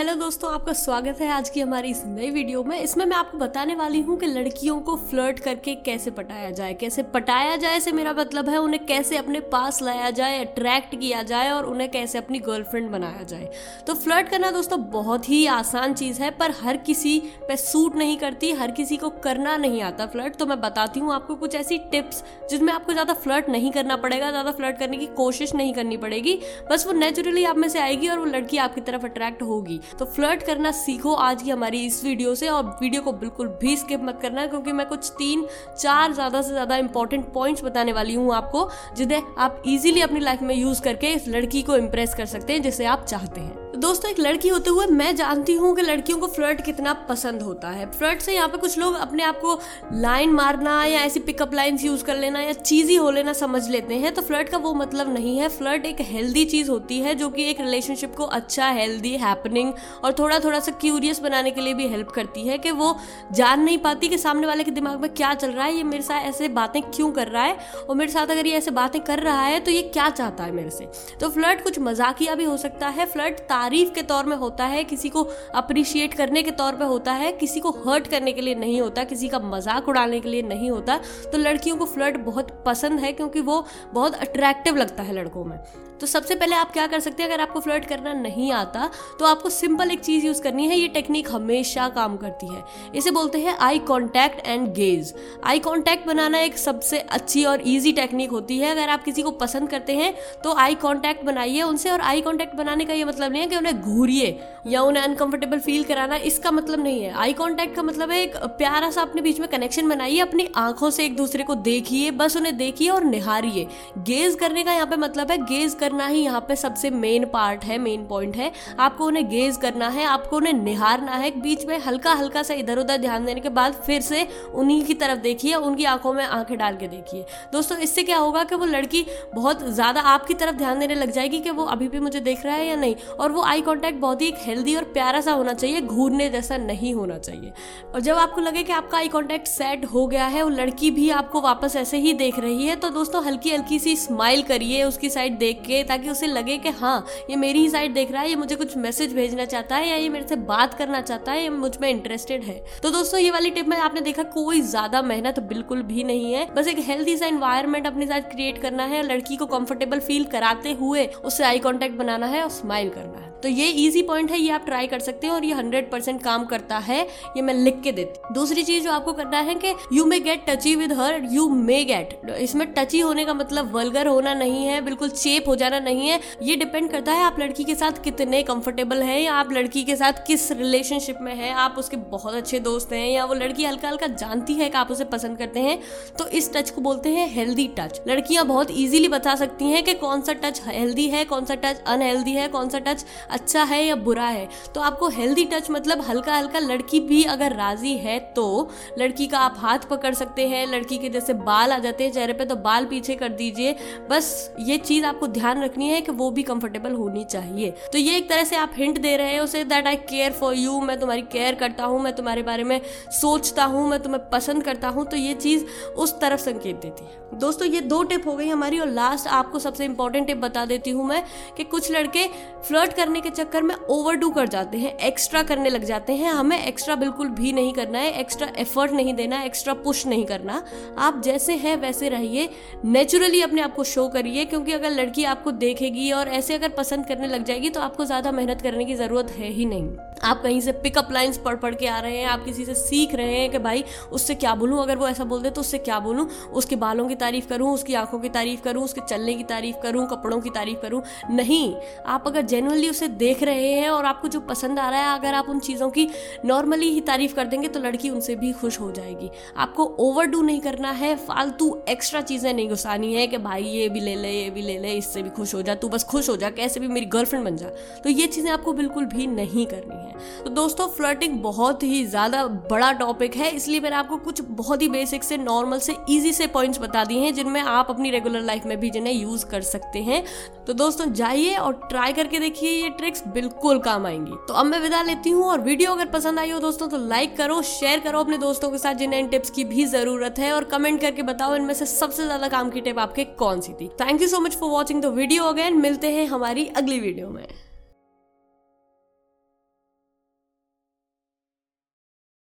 Hello दोस्तों, आपका स्वागत है आज की हमारी इस नई वीडियो में। इसमें मैं आपको बताने वाली हूँ कि लड़कियों को फ्लर्ट करके कैसे पटाया जाए, कैसे पटाया जाए से मेरा मतलब है उन्हें कैसे अपने पास लाया जाए अट्रैक्ट किया जाए और उन्हें कैसे अपनी गर्लफ्रेंड बनाया जाए। तो फ्लर्ट करना दोस्तों बहुत ही आसान चीज़ है, पर हर किसी पे सूट नहीं करती, हर किसी को करना नहीं आता फ्लर्ट तो मैं बताती हूँ आपको कुछ ऐसी टिप्स जिसमें आपको ज़्यादा फ्लर्ट नहीं करना पड़ेगा, ज़्यादा फ्लर्ट करने की कोशिश नहीं करनी पड़ेगी। बस वो नेचुरली आप में से आएगी और वो लड़की आपकी तरफ़ अट्रैक्ट होगी। तो फ्लर्ट करना सीखो आज की हमारी इस वीडियो से और वीडियो को बिल्कुल भी स्किप मत करना क्योंकि मैं कुछ तीन, चार ज़्यादा से ज़्यादा इंपॉर्टेंट पॉइंट्स बताने वाली हूँ आपको, जिन्हें आप इजीली अपनी लाइफ में यूज़ करके इस लड़की को इम्प्रेस कर सकते हैं, जिसे आप चाहते हैं। दोस्तों, एक लड़की होते हुए मैं जानती हूँ कि लड़कियों को फ्लर्ट कितना पसंद होता है। फ्लर्ट से यहाँ पे कुछ लोग अपने आप को लाइन मारना या ऐसी पिकअप लाइन्स यूज़ कर लेना या चीज़ी हो लेना समझ लेते हैं तो फ्लर्ट का वो मतलब नहीं है। फ्लर्ट एक हेल्दी चीज़ होती है जो कि एक रिलेशनशिप को अच्छा हेल्दी हैपनिंग और थोड़ा थोड़ा सा क्यूरियस बनाने के लिए भी हेल्प करती है कि वो जान नहीं पाती कि सामने वाले के दिमाग में क्या चल रहा है, ये मेरे साथ ऐसे बातें क्यों कर रहा है और मेरे साथ अगर ये ऐसे बातें कर रहा है तो ये क्या चाहता है मेरे से। तो फ्लर्ट कुछ मजाकिया भी हो सकता है। फ्लर्ट तारीफ़ के तौर में होता है, किसी को अप्रिशिएट करने के तौर पे होता है, किसी को हर्ट करने के लिए नहीं होता, किसी का मज़ाक उड़ाने के लिए नहीं होता। तो लड़कियों को फ्लर्ट बहुत पसंद है, क्योंकि वो बहुत अट्रैक्टिव लगता है लड़कों में। तो सबसे पहले आप क्या कर सकते हैं, अगर आपको फ्लर्ट करना नहीं आता तो आपको सिंपल एक चीज़ यूज़ करनी है, ये टेक्निक हमेशा काम करती है। इसे बोलते हैं eye contact and gaze eye contact बनाना एक सबसे अच्छी और ईजी टेक्निक होती है। अगर आप किसी को पसंद करते हैं तो आई कॉन्टैक्ट बनाइए उनसे, और आई कॉन्टैक्ट बनाने का ये मतलब नहीं है कि उन्हें घूरिए या उन्हें अनकंफर्टेबल फील कराना, इसका मतलब नहीं है। आई कॉन्टैक्ट का मतलब है एक प्यारा सा अपने बीच में कनेक्शन बनाइए, अपनी आँखों से एक दूसरे को देखिए, बस उन्हें देखिए और निहारिए। गेज करने का यहाँ पे मतलब है गेज करना ही यहाँ पे सबसे मेन पार्ट है मेन पॉइंट है। आपको उन्हें गेज करना है, आपको उन्हें निहारना है, बीच में हल्का हल्का सा इधर उधर ध्यान देने के बाद फिर से उन्हीं की तरफ़ देखिए, उनकी आँखों में आँखें डाल के देखिए। दोस्तों, इससे क्या होगा कि वो लड़की बहुत ज़्यादा आपकी तरफ़ ध्यान देने लग जाएगी कि वो अभी भी मुझे देख रहा है या नहीं, और वो आई कॉन्टैक्ट बहुत ही एक हेल्दी और प्यारा सा होना चाहिए, घूरने जैसा नहीं होना चाहिए। और जब आपको लगे कि आपका आई कॉन्टैक्ट सेट हो गया है वो लड़की भी आपको वापस ऐसे ही देख रही है तो दोस्तों हल्की हल्की सी स्माइल करिए उसकी साइड देख के, ताकि उसे लगे कि हाँ ये मेरी ही साइड देख रहा है, ये मुझे कुछ मैसेज भेजना चाहता है, या ये मेरे से बात करना चाहता है, या मुझमें इंटरेस्टेड है। तो दोस्तों, ये वाली टिप में आपने देखा कोई ज़्यादा मेहनत बिल्कुल भी नहीं है। बस एक हेल्थी सा इन्वायरमेंट अपने साथ क्रिएट करना है लड़की को कंफर्टेबल फील कराते हुए उससे आई कॉन्टेक्ट बनाना है और स्माइल करना है। तो ये इजी पॉइंट है, ये आप ट्राई कर सकते हैं और ये हंड्रेड परसेंट काम करता है, ये मैं लिख के देती दूसरी चीज़ जो आपको करना है कि you may get touchy with her you may get इसमें टची होने का मतलब वल्गर होना नहीं है, बिल्कुल चेप हो जाना नहीं है। ये डिपेंड करता है आप लड़की के साथ कितने कंफर्टेबल हैं, या आप लड़की के साथ किस रिलेशनशिप में है, आप उसके बहुत अच्छे दोस्त हैं, या वो लड़की हल्का हल्का जानती है कि आप उसे पसंद करते हैं तो इस टच को बोलते हैं हेल्दी टच लड़कियाँ बहुत इजीली बता सकती हैं कि कौन सा टच हेल्दी है, कौन सा टच अनहेल्दी है, कौन सा टच अच्छा है या बुरा है? तो आपको हेल्दी टच मतलब हल्का हल्का लड़की भी अगर राज़ी है तो लड़की का आप हाथ पकड़ सकते हैं, लड़की के जैसे बाल आ जाते हैं चेहरे पे तो बाल पीछे कर दीजिए। बस ये चीज़ आपको ध्यान रखनी है कि वो भी कंफर्टेबल होनी चाहिए। तो ये एक तरह से आप हिंट दे रहे हैं उसे that I care for you मैं तुम्हारी केयर करता हूँ, मैं तुम्हारे बारे में सोचता हूँ, मैं तुम्हें पसंद करता हूँ। तो ये चीज़ उस तरफ़ संकेत देती है। दोस्तों, ये दो टिप हो गई हमारी और लास्ट आपको सबसे इंपॉर्टेंट टिप बता देती हूँ मैं कि कुछ लड़के फ्लर्ट करने करने के चक्कर में ओवरडू कर जाते हैं एक्स्ट्रा करने लग जाते हैं। हमें एक्स्ट्रा बिल्कुल भी नहीं करना है एक्स्ट्रा एफर्ट नहीं देना एक्स्ट्रा पुश नहीं करना। आप जैसे हैं, वैसे रहिए। नेचुरली अपने आप को शो करिए, क्योंकि अगर लड़की आपको देखेगी और ऐसे अगर पसंद करने लग जाएगी तो आपको ज़्यादा मेहनत करने की ज़रूरत है ही नहीं। आप कहीं से पिकअप लाइन्स पढ़ पढ़ के आ रहे हैं, आप किसी से सीख रहे हैं कि भाई, उससे क्या बोलूँ? अगर वो ऐसा बोल दे तो उससे क्या बोलूँ? उसके बालों की तारीफ़ करूँ, उसकी आँखों की तारीफ़ करूँ, उसके चलने की तारीफ़ करूँ, कपड़ों की तारीफ़ करूँ? नहीं। आप अगर जेनुअनली उसे देख रहे हैं और आपको जो पसंद आ रहा है, अगर आप उन चीज़ों की नॉर्मली ही तारीफ़ कर देंगे तो लड़की उनसे भी खुश हो जाएगी। आपको ओवरडू नहीं करना है, फालतू एक्स्ट्रा चीज़ें नहीं घुसानी है कि भाई ये भी ले ले, ये भी ले ले, इससे भी खुश हो जा, तू बस खुश हो जा, कैसे भी मेरी गर्लफ्रेंड बन जा। तो ये चीज़ें आपको बिल्कुल भी नहीं करनी है। तो दोस्तों फ्लर्टिंग बहुत ही ज़्यादा बड़ा टॉपिक है, इसलिए मैंने आपको कुछ बहुत ही बेसिक से नॉर्मल से ईजी से पॉइंट्स बता दिए हैं, जिनमें आप अपनी रेगुलर लाइफ में भी जिन्हें यूज़ कर सकते हैं। तो दोस्तों, जाइए और ट्राई करके देखिए ये ट्रिक्स बिल्कुल काम आएँगी। तो अब मैं विदा लेती हूँ और वीडियो अगर पसंद आई हो दोस्तों तो लाइक करो शेयर करो अपने दोस्तों के साथ जिन्हें इन टिप्स की भी ज़रूरत है और कमेंट करके बताओ इनमें से सबसे ज़्यादा काम की टिप आपके कौन सी थी। Thank you so much for watching the video again मिलते हैं हमारी अगली वीडियो में।